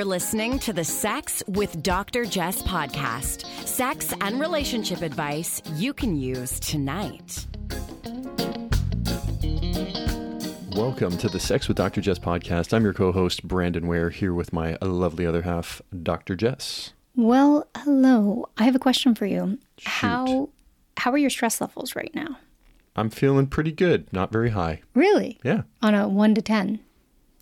You're listening to the Sex with Dr. Jess podcast. Sex and relationship advice you can use tonight. Welcome to the Sex with Dr. Jess podcast. I'm your co host, Brandon Ware, here with my lovely other half, Dr. Jess. Well, hello. I have a question for you. How how are your stress levels right now? I'm feeling pretty good, not very high. Really? Yeah. On a 1 to 10.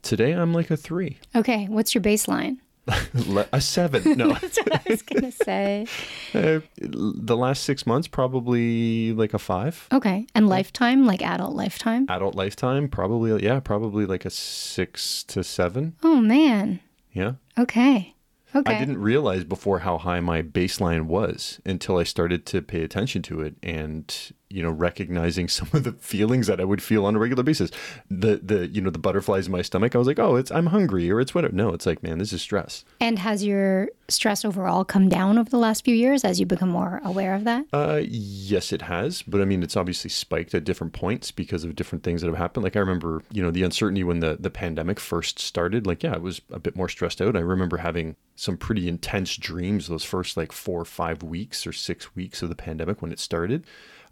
Today I'm like a three, Okay, what's your baseline? A seven. No. That's what I was going to say. Uh, the last six months, probably like a five. Okay. And lifetime, like adult lifetime? Adult lifetime, probably, yeah, probably like a six to seven. Oh man. Yeah. Okay. Okay. I didn't realize before how high my baseline was until I started to pay attention to it and you know recognizing some of the feelings that I would feel on a regular basis. The the you know the butterflies in my stomach. I was like, "Oh, it's I'm hungry or it's whatever." No, it's like, "Man, this is stress." And has your stress overall come down over the last few years as you become more aware of that? Uh yes, it has, but I mean, it's obviously spiked at different points because of different things that have happened. Like I remember, you know, the uncertainty when the the pandemic first started, like yeah, I was a bit more stressed out. I remember having some pretty intense dreams those first like 4 or 5 weeks or 6 weeks of the pandemic when it started.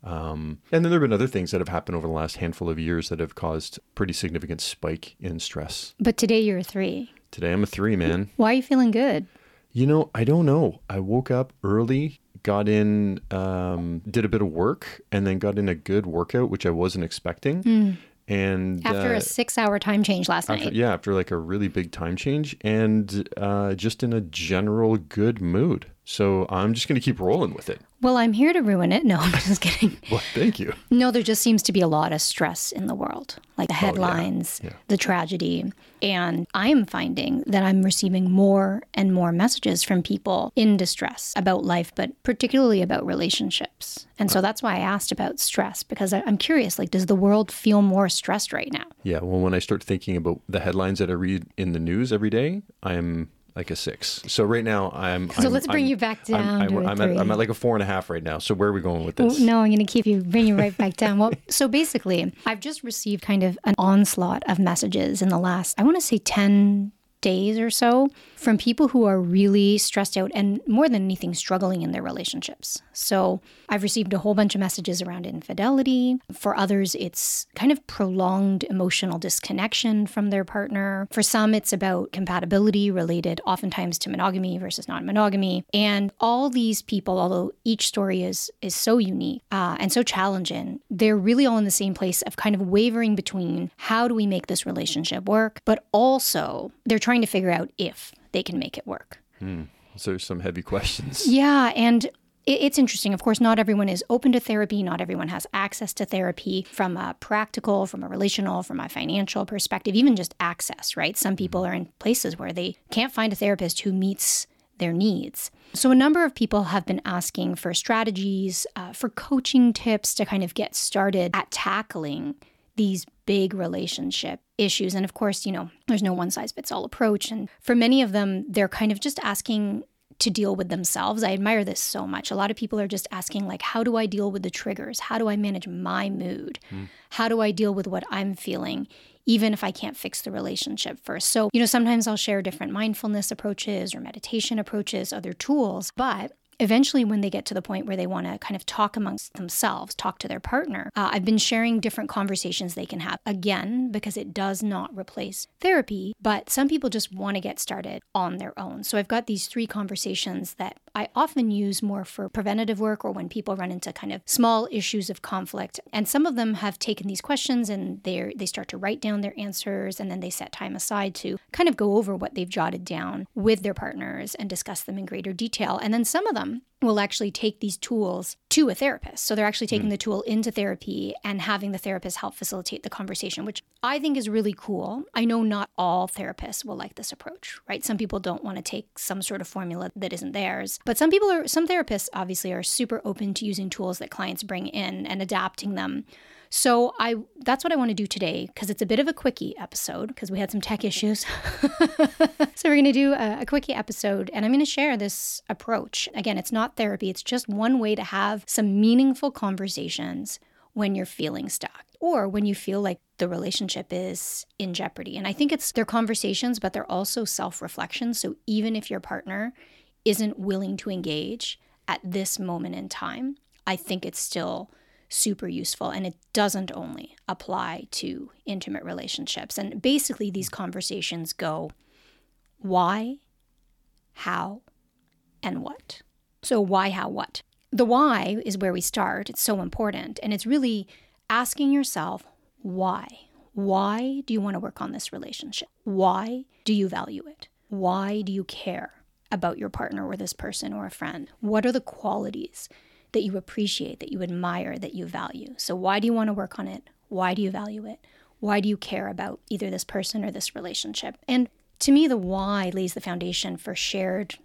Um, and then there have been other things that have happened over the last handful of years that have caused pretty significant spike in stress. But today you're a 3. Today I'm a three, man. Why are you feeling good? You know, I don't know. I woke up early, got in, um, did a bit of work, and then got in a good workout, which I wasn't expecting. And After uh, a 6-hour time change last after, night. yeah, after like a really big time change, and uh, just in a general good mood. So I'm just going to keep rolling with it. Well, I'm here to ruin it. No, I'm just kidding. Well, thank you. No, there just seems to be a lot of stress in the world, like the oh, headlines, Yeah. the tragedy. And I am finding that I'm receiving more and more messages from people in distress about life, but particularly about relationships. And so that's why I asked about stress because I'm curious like, does the world feel more stressed right now? Yeah, well, when I start thinking about the headlines that I read in the news every day, I'm like a six. So right now, I'm. So I'm- let's bring I'm- you back down I'm, I'm, at, I'm at like a four and a half right now. So where are we going with this? No, I'm going to keep you, bring you right back down. Well, so basically, I've just received kind of an onslaught of messages in the last, I want to say 10 days or so from people who are really stressed out and more than anything struggling in their relationships. So I've received a whole bunch of messages around infidelity. For others, it's kind of prolonged emotional disconnection from their partner. For some, it's about compatibility related oftentimes to monogamy versus non-monogamy. And all these people, although each story is is so unique uh, and so challenging, they're really all in the same place of kind of wavering between how do we make this relationship work, but also they're trying to figure out if they can make it work. So some heavy questions. Yeah, and it- it's interesting. Of course, not everyone is open to therapy. Not everyone has access to therapy from a practical, from a relational, from a financial perspective, even just access, right? Some people are in places where they can't find a therapist who meets their needs. So, a number of people have been asking for strategies, uh, for coaching tips to kind of get started at tackling these big relationship issues. And of course, you know, there's no one size fits all approach. And for many of them, they're kind of just asking to deal with themselves. I admire this so much. A lot of people are just asking, like, how do I deal with the triggers? How do I manage my mood? Hmm. How do I deal with what I'm feeling? Even if I can't fix the relationship first. So, you know, sometimes I'll share different mindfulness approaches or meditation approaches, other tools, but eventually when they get to the point where they want to kind of talk amongst themselves talk to their partner uh, i've been sharing different conversations they can have again because it does not replace therapy but some people just want to get started on their own. So i've got these three conversations that i often use more for preventative work or when people run into kind of small issues of conflict. And some of them have taken these questions and they they start to write down their answers and then they set time aside to kind of go over what they've jotted down with their partners and discuss them in greater detail. And then some of them will actually take these tools to a therapist. So they're actually taking hmm. the tool into therapy and having the therapist help facilitate the conversation, which I think is really cool. I know not all therapists will like this approach, right? Some people don't want to take some sort of formula that isn't theirs. But some people are some therapists obviously are super open to using tools that clients bring in and adapting them So I that's what I want to do today because it's a bit of a quickie episode because we had some tech issues. so we're going to do a, a quickie episode and I'm going to share this approach. Again, it's not therapy, it's just one way to have some meaningful conversations when you're feeling stuck or when you feel like the relationship is in jeopardy. And I think it's their conversations, but they're also self reflections. So even if your partner isn't willing to engage at this moment in time, I think it's still super useful. And it doesn't only apply to intimate relationships. And basically, these conversations go why, how, and what. So, why, how, what? The why is where we start. It's so important. And it's really asking yourself, why? Why do you want to work on this relationship? Why do you value it? Why do you care about your partner or this person or a friend? What are the qualities that you appreciate, that you admire, that you value? So, why do you want to work on it? Why do you value it? Why do you care about either this person or this relationship? And to me, the why lays the foundation for shared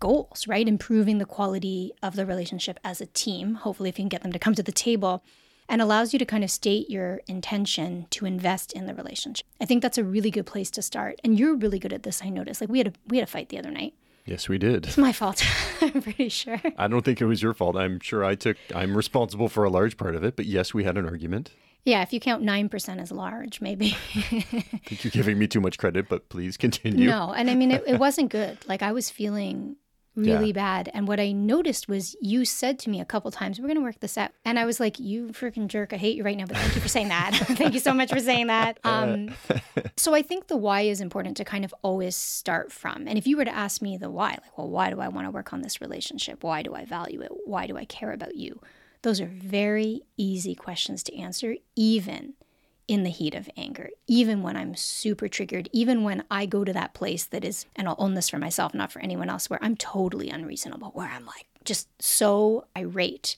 goals, right? Improving the quality of the relationship as a team, hopefully, if you can get them to come to the table, and allows you to kind of state your intention to invest in the relationship. I think that's a really good place to start. And you're really good at this, I noticed. Like we had a we had a fight the other night. Yes, we did. It's my fault. I'm pretty sure. I don't think it was your fault. I'm sure I took I'm responsible for a large part of it, but yes, we had an argument. Yeah, if you count 9% as large, maybe. I think you're giving me too much credit, but please continue. No, and I mean, it, it wasn't good. Like, I was feeling really yeah. bad. And what I noticed was you said to me a couple times, we're going to work this out. And I was like, you freaking jerk. I hate you right now, but thank you for saying that. thank you so much for saying that. Um, so I think the why is important to kind of always start from. And if you were to ask me the why, like, well, why do I want to work on this relationship? Why do I value it? Why do I care about you? Those are very easy questions to answer, even in the heat of anger, even when I'm super triggered, even when I go to that place that is, and I'll own this for myself, not for anyone else, where I'm totally unreasonable, where I'm like just so irate.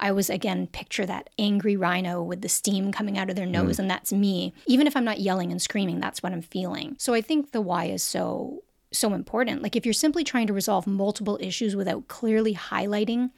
I was again picture that angry rhino with the steam coming out of their nose, mm. and that's me. Even if I'm not yelling and screaming, that's what I'm feeling. So I think the why is so so important. Like if you're simply trying to resolve multiple issues without clearly highlighting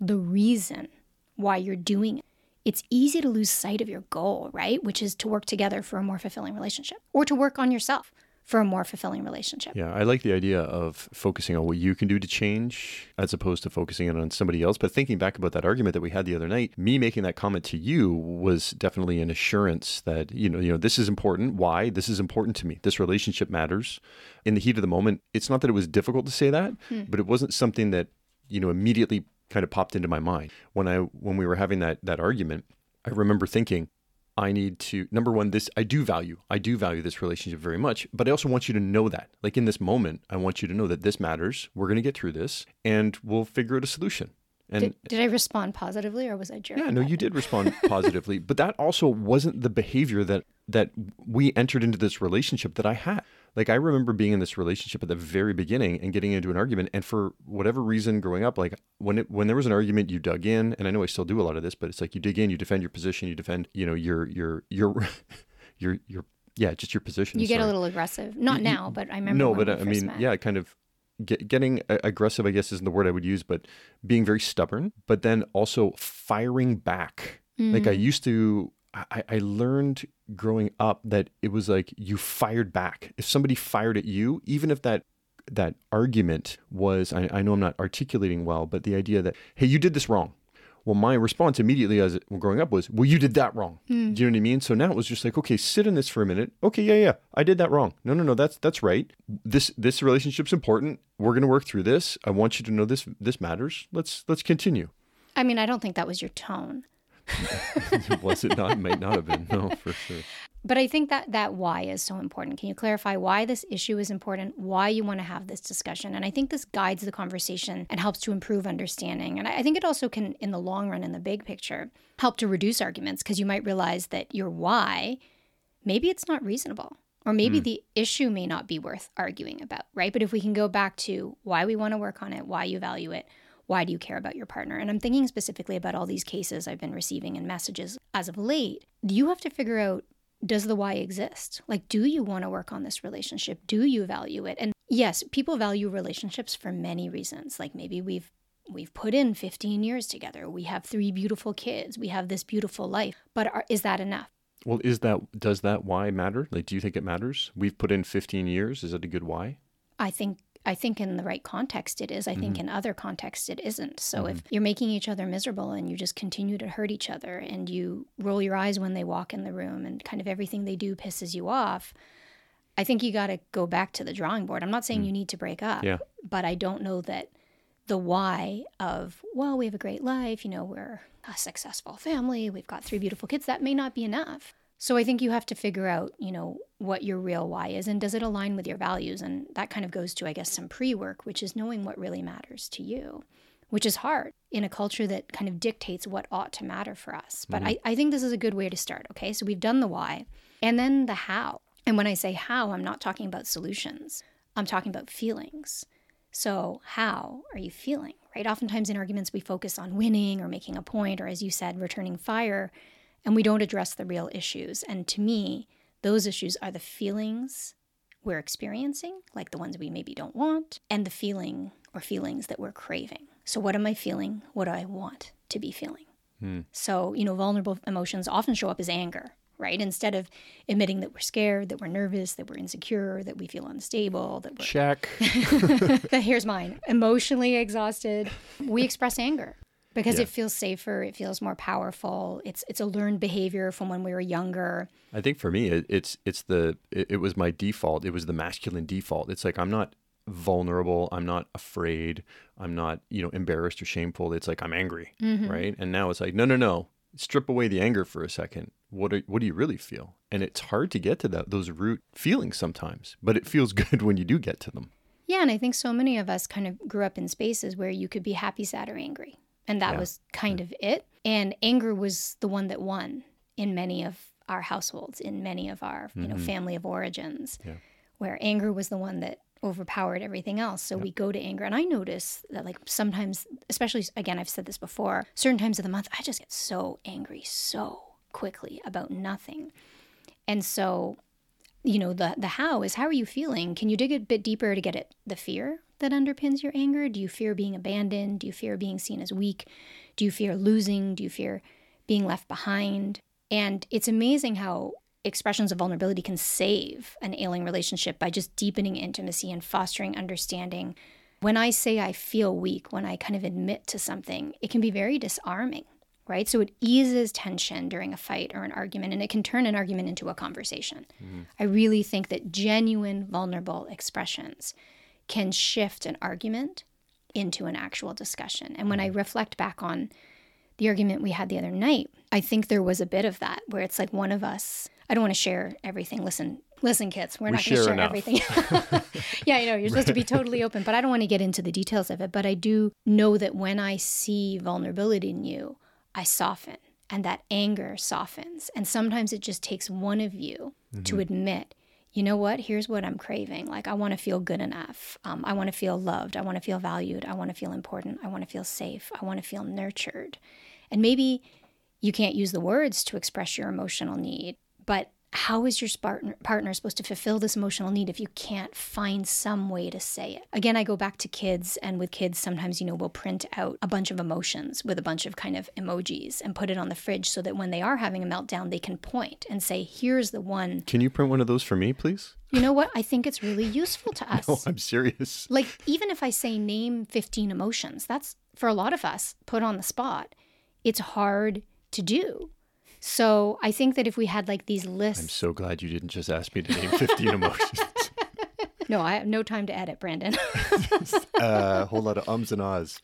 the reason why you're doing it, it's easy to lose sight of your goal, right? Which is to work together for a more fulfilling relationship or to work on yourself for a more fulfilling relationship. Yeah, I like the idea of focusing on what you can do to change as opposed to focusing on somebody else. But thinking back about that argument that we had the other night, me making that comment to you was definitely an assurance that, you know, you know, this is important. Why? This is important to me. This relationship matters. In the heat of the moment, it's not that it was difficult to say that, hmm. but it wasn't something that, you know, immediately kind of popped into my mind when I when we were having that that argument. I remember thinking, I need to number one, this I do value. I do value this relationship very much, but I also want you to know that. Like in this moment, I want you to know that this matters. We're going to get through this, and we'll figure out a solution. And did, did I respond positively, or was I jerk? Yeah, no, you did respond positively, but that also wasn't the behavior that that we entered into this relationship that I had. Like I remember being in this relationship at the very beginning and getting into an argument, and for whatever reason, growing up, like when it when there was an argument, you dug in, and I know I still do a lot of this, but it's like you dig in, you defend your position, you defend, you know, your your your your your yeah, just your position. You get sorry. a little aggressive. Not you, now, but I remember. No, but I mean, met. yeah, kind of get, getting aggressive. I guess isn't the word I would use, but being very stubborn, but then also firing back. Mm. Like I mm. used to I, I learned growing up that it was like you fired back. If somebody fired at you, even if that that argument was I, I know I'm not articulating well, but the idea that, hey, you did this wrong. Well, my response immediately as growing up was, well, you did that wrong. Mm. Do you know what I mean? So now it was just like, okay, sit in this for a minute. Okay, yeah, yeah, I did that wrong. No, no, no, that's that's right. This this relationship's important. We're gonna work through this. I want you to know this this matters. Let's let's continue. I mean, I don't think that was your tone. was it not? It might not have been. No, for sure. But I think that that why is so important. Can you clarify why this issue is important? Why you want to have this discussion? And I think this guides the conversation and helps to improve understanding. And I think it also can, in the long run, in the big picture, help to reduce arguments because you might realize that your why, maybe it's not reasonable. Or maybe mm. the issue may not be worth arguing about, right? But if we can go back to why we want to work on it, why you value it, why do you care about your partner? And I'm thinking specifically about all these cases I've been receiving and messages as of late. You have to figure out does the why exist? Like, do you want to work on this relationship? Do you value it? And yes, people value relationships for many reasons. Like maybe we've we've put in 15 years together. We have three beautiful kids. We have this beautiful life. But are, is that enough? Well, is that does that why matter? Like, do you think it matters? We've put in 15 years. Is that a good why? I think I think in the right context it is. I think mm-hmm. in other contexts it isn't. So if mm-hmm. you're making each other miserable and you just continue to hurt each other and you roll your eyes when they walk in the room and kind of everything they do pisses you off, I think you got to go back to the drawing board. I'm not saying mm. you need to break up, Yeah. but I don't know that the why of, well, we have a great life, you know, we're a successful family, we've got three beautiful kids, that may not be enough. So I think you have to figure out, you know, what your real why is and does it align with your values? And that kind of goes to, I guess, some pre work, which is knowing what really matters to you, which is hard in a culture that kind of dictates what ought to matter for us. But mm-hmm. I, I think this is a good way to start. Okay. So we've done the why and then the how. And when I say how, I'm not talking about solutions, I'm talking about feelings. So, how are you feeling? Right? Oftentimes in arguments, we focus on winning or making a point, or as you said, returning fire, and we don't address the real issues. And to me, those issues are the feelings we're experiencing, like the ones we maybe don't want, and the feeling or feelings that we're craving. So, what am I feeling? What do I want to be feeling? Hmm. So, you know, vulnerable emotions often show up as anger, right? Instead of admitting that we're scared, that we're nervous, that we're insecure, that we feel unstable, that we're Check. here's mine emotionally exhausted we express anger because Yeah. it feels safer it feels more powerful it's it's a learned behavior from when we were younger I think for me, it, it's it's the it, it was my default. It was the masculine default. It's like I'm not vulnerable. I'm not afraid. I'm not you know embarrassed or shameful. It's like I'm angry, mm-hmm. right? And now it's like no, no, no. Strip away the anger for a second. What are, what do you really feel? And it's hard to get to that those root feelings sometimes, but it feels good when you do get to them. yeah and i think so many of us kind of grew up in spaces where you could be happy sad or angry and that Yeah. was kind of it and anger was the one that won in many of our households in many of our you know mm-hmm. family of origins Yeah. where anger was the one that overpowered everything else. So we go to anger. And I notice that, like, sometimes, especially again, I've said this before, certain times of the month, I just get so angry so quickly about nothing. And so, you know, the, the how is how are you feeling? Can you dig a bit deeper to get at the fear that underpins your anger? Do you fear being abandoned? Do you fear being seen as weak? Do you fear losing? Do you fear being left behind? And it's amazing how expressions of vulnerability can save an ailing relationship by just deepening intimacy and fostering understanding. When I say I feel weak, when I kind of admit to something, it can be very disarming, right? So it eases tension during a fight or an argument, and it can turn an argument into a conversation. Mm-hmm. I really think that genuine, vulnerable expressions can shift an argument into an actual discussion. And when I mm-hmm. reflect back on the argument we had the other night, I think there was a bit of that where it's like one of us, I don't want to share everything. Listen, listen, kids, we're We not going to share enough. everything. yeah, I know, you're supposed to be totally open, but I don't want to get into the details of it. But I do know that when I see vulnerability in you, I soften and that anger softens. And sometimes it just takes one of you to mm-hmm. admit, you know what, here's what I'm craving. Like, I want to feel good enough. Um, I want to feel loved. I want to feel valued. I want to feel important. I want to feel safe. I want to feel nurtured. And maybe you can't use the words to express your emotional need, but how is your partner, partner supposed to fulfill this emotional need if you can't find some way to say it? Again, I go back to kids, and with kids, sometimes, you know, we'll print out a bunch of emotions with a bunch of kind of emojis and put it on the fridge so that when they are having a meltdown, they can point and say, here's the one. Can you print one of those for me, please? You know what? I think it's really useful to us. Oh, I'm serious. Like, even if I say name 15 emotions, that's for a lot of us put on the spot. It's hard to do. So I think that if we had like these lists. I'm so glad you didn't just ask me to name 15 emotions. no, I have no time to edit, Brandon. Uh, a whole lot of ums and ahs.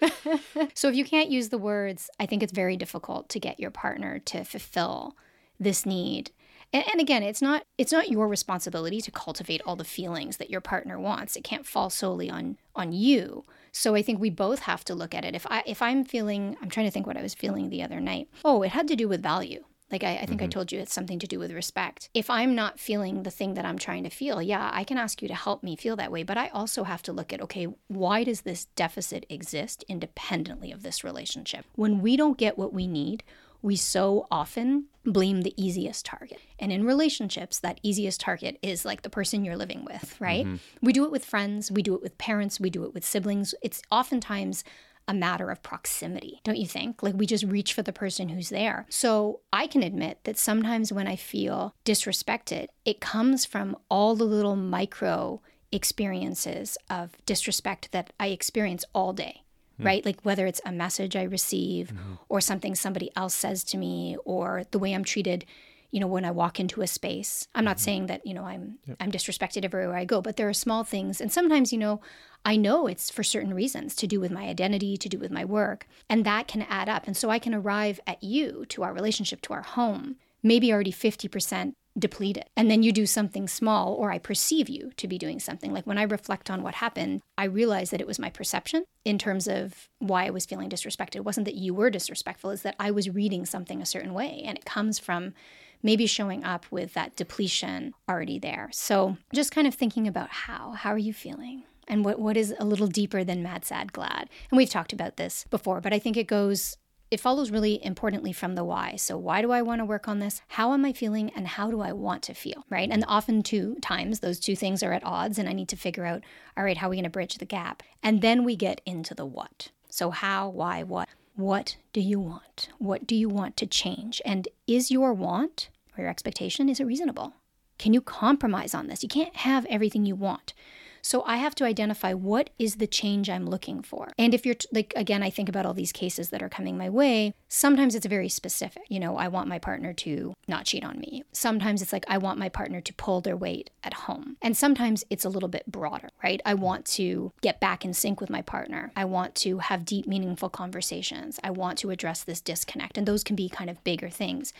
so if you can't use the words, I think it's very difficult to get your partner to fulfill this need. And, and again, it's not it's not your responsibility to cultivate all the feelings that your partner wants. It can't fall solely on on you. So I think we both have to look at it. If I if I'm feeling, I'm trying to think what I was feeling the other night. Oh, it had to do with value. Like I, I think I mm-hmm. told you it's something to do with respect. If I'm not feeling the thing that I'm trying to feel, yeah, I can ask you to help me feel that way. But I also have to look at okay, why does this deficit exist independently of this relationship? When we don't get what we need, we so often blame the easiest target. And in relationships, that easiest target is like the person you're living with, right? Mm-hmm. We do it with friends, we do it with parents, we do it with siblings. It's oftentimes a matter of proximity, don't you think? Like we just reach for the person who's there. So I can admit that sometimes when I feel disrespected, it comes from all the little micro experiences of disrespect that I experience all day, hmm. right? Like whether it's a message I receive mm-hmm. or something somebody else says to me or the way I'm treated, you know, when I walk into a space. I'm not mm-hmm. saying that, you know, I'm I'm disrespected everywhere I go, but there are small things and sometimes, you know, I know it's for certain reasons to do with my identity, to do with my work, and that can add up. And so I can arrive at you, to our relationship, to our home, maybe already 50% depleted. And then you do something small, or I perceive you to be doing something. Like when I reflect on what happened, I realize that it was my perception in terms of why I was feeling disrespected. It wasn't that you were disrespectful, it's that I was reading something a certain way. And it comes from maybe showing up with that depletion already there. So just kind of thinking about how. How are you feeling? And what, what is a little deeper than mad, sad, glad? And we've talked about this before, but I think it goes it follows really importantly from the why. So, why do I want to work on this? How am I feeling? And how do I want to feel? Right. And often, two times, those two things are at odds, and I need to figure out, all right, how are we going to bridge the gap? And then we get into the what. So, how, why, what? What do you want? What do you want to change? And is your want or your expectation, is it reasonable? Can you compromise on this? You can't have everything you want. So I have to identify what is the change I'm looking for. And if you're t- like, again, I think about all these cases that are coming my way. Sometimes it's very specific. You know, I want my partner to not cheat on me. Sometimes it's like, I want my partner to pull their weight at home. And sometimes it's a little bit broader, right? I want to get back in sync with my partner. I want to have deep, meaningful conversations. I want to address this disconnect. And those can be kind of bigger things.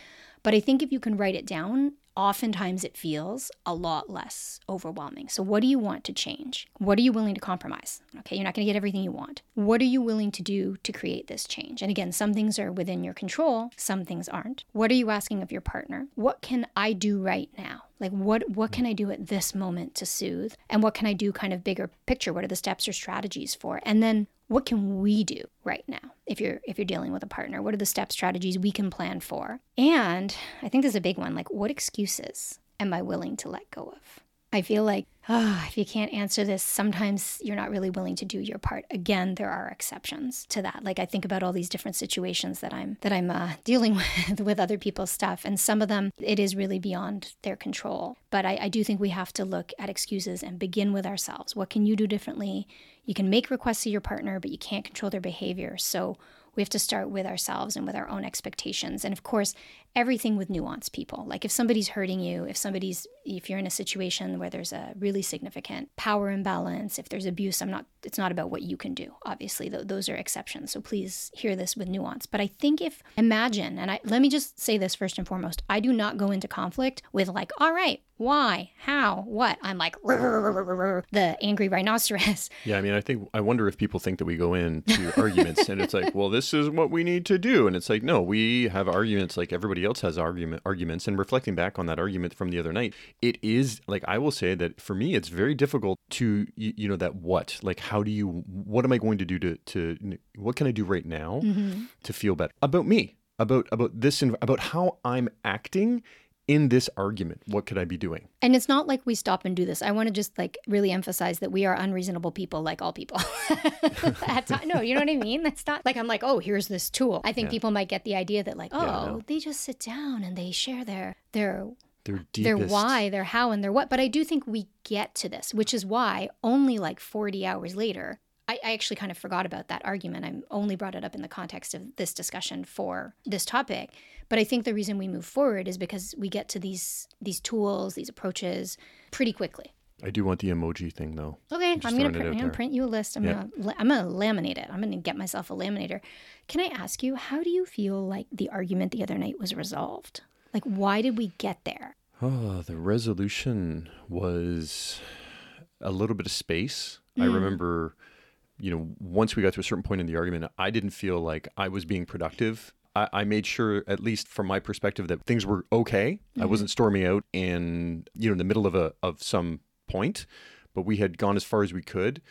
But I think if you can write it down, oftentimes it feels a lot less overwhelming. So, what do you want to change? What are you willing to compromise? Okay, you're not going to get everything you want. What are you willing to do to create this change? And again, some things are within your control, some things aren't. What are you asking of your partner? What can I do right now? Like what what can I do at this moment to soothe? And what can I do kind of bigger picture? What are the steps or strategies for? And then what can we do right now if you're if you're dealing with a partner? What are the step strategies we can plan for? And i think this is a big one like what excuses am i willing to let go of i feel like oh, if you can't answer this sometimes you're not really willing to do your part. Again there are exceptions to that. Like i think about all these different situations that i'm that i'm uh, dealing with with other people's stuff and some of them it is really beyond their control. But I, I do think we have to look at excuses and begin with ourselves. What can you do differently? You can make requests to your partner, but you can't control their behavior. So we have to start with ourselves and with our own expectations. And of course, everything with nuance, people. Like if somebody's hurting you, if somebody's, if you're in a situation where there's a really significant power imbalance, if there's abuse, I'm not, it's not about what you can do. Obviously, th- those are exceptions. So please hear this with nuance. But I think if, imagine, and I, let me just say this first and foremost, I do not go into conflict with like, all right, why, how, what? I'm like the angry rhinoceros. Yeah, I mean, I think I wonder if people think that we go into arguments and it's like, well, this is what we need to do, and it's like, no, we have arguments like everybody else has argument arguments. And reflecting back on that argument from the other night, it is like I will say that for me, it's very difficult to you, you know that what like how do you what am I going to do to to what can I do right now mm-hmm. to feel better about me about about this and about how I'm acting in this argument what could i be doing And it's not like we stop and do this. I want to just like really emphasize that we are unreasonable people, like all people. At ti- no, you know what I mean? That's not like I'm like, oh, here's this tool. I think people might get the idea that like, oh, no. they just sit down and they share their their their their why, their how, and their what. But I do think we get to this, which is why only like 40 hours later, I, I actually kind of forgot about that argument. I only brought it up in the context of this discussion for this topic. But I think the reason we move forward is because we get to these these tools, these approaches pretty quickly. i do want the emoji thing though Okay, Just I'm gonna, print, I'm gonna print you a list. I'm Yeah. gonna I'm gonna laminate it. I'm gonna get myself a laminator. Can I ask you, how do you feel like the argument the other night was resolved? Like, why did we get there? Oh, the resolution was a little bit of space. I mm. remember, you know, once we got to a certain point in the argument, I didn't feel like I was being productive. I, I made sure, at least from my perspective, that things were okay. I wasn't storming out in, you know, in the middle of a of some point, but we had gone as far as we could.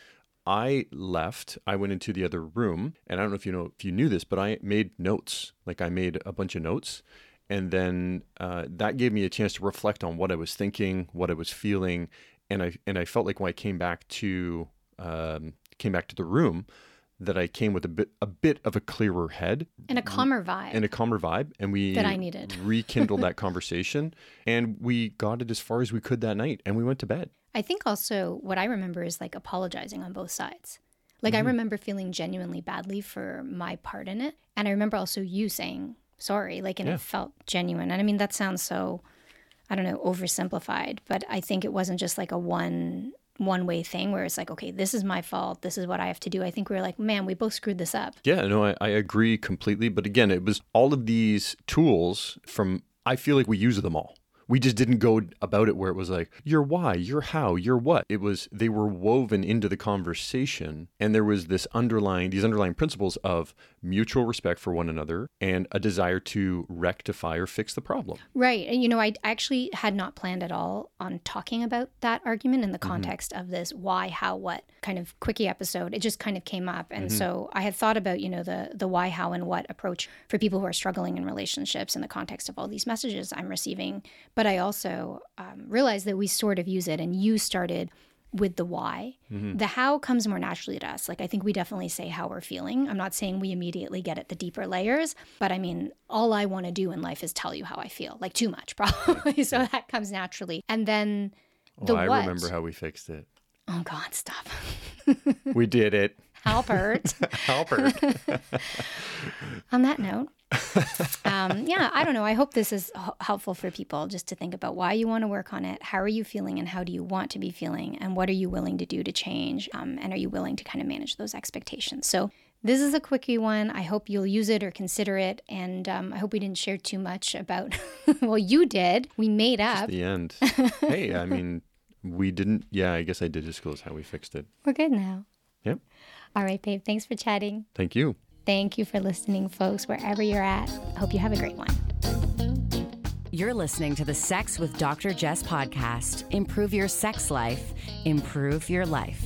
I left. I went into the other room, and I don't know if you know if you knew this, but I made notes. Like I made a bunch of notes, and then uh, that gave me a chance to reflect on what I was thinking, what I was feeling, and I and I felt like when I came back to um, came back to the room, that I came with a bit a bit of a clearer head And a calmer vibe. and a calmer vibe, and we That I needed. rekindled that conversation, and we got it as far as we could that night, and we went to bed. I think also what I remember is like apologizing on both sides. Like mm-hmm. I remember feeling genuinely badly for my part in it. And I remember also you saying sorry, like, and yeah. it felt genuine. And I mean, that sounds so, I don't know, oversimplified, but I think it wasn't just like a one one way thing where it's like, okay, this is my fault. This is what I have to do. I think we are like, man, we both screwed this up. Yeah, no, I, I agree completely. But again, it was all of these tools from, I feel like we use them all we just didn't go about it where it was like your why your how your what it was they were woven into the conversation and there was this underlying these underlying principles of mutual respect for one another and a desire to rectify or fix the problem right and you know i actually had not planned at all on talking about that argument in the mm-hmm. context mm-hmm. of this why how what kind of quickie episode it just kind of came up and mm-hmm. so i had thought about you know the the why how and what approach for people who are struggling in relationships in the context of all these messages i'm receiving but I also um, realized that we sort of use it, and you started with the why. Mm-hmm. The how comes more naturally to us. Like, I think we definitely say how we're feeling. I'm not saying we immediately get at the deeper layers, but I mean, all I want to do in life is tell you how I feel, like too much, probably. so that comes naturally. And then the I what. remember how we fixed it. Oh, God, stop. we did it. Halpert. Halpert. On that note, um, yeah, I don't know. I hope this is h- helpful for people just to think about why you want to work on it. How are you feeling and how do you want to be feeling? And what are you willing to do to change? Um, and are you willing to kind of manage those expectations? So, this is a quickie one. I hope you'll use it or consider it. And um, I hope we didn't share too much about, well, you did. We made up. Just the end. hey, I mean, we didn't, yeah, I guess I did disclose how we fixed it. We're good now. Yep. All right, babe. Thanks for chatting. Thank you. Thank you for listening, folks, wherever you're at. Hope you have a great one. You're listening to the Sex with Dr. Jess podcast. Improve your sex life, improve your life.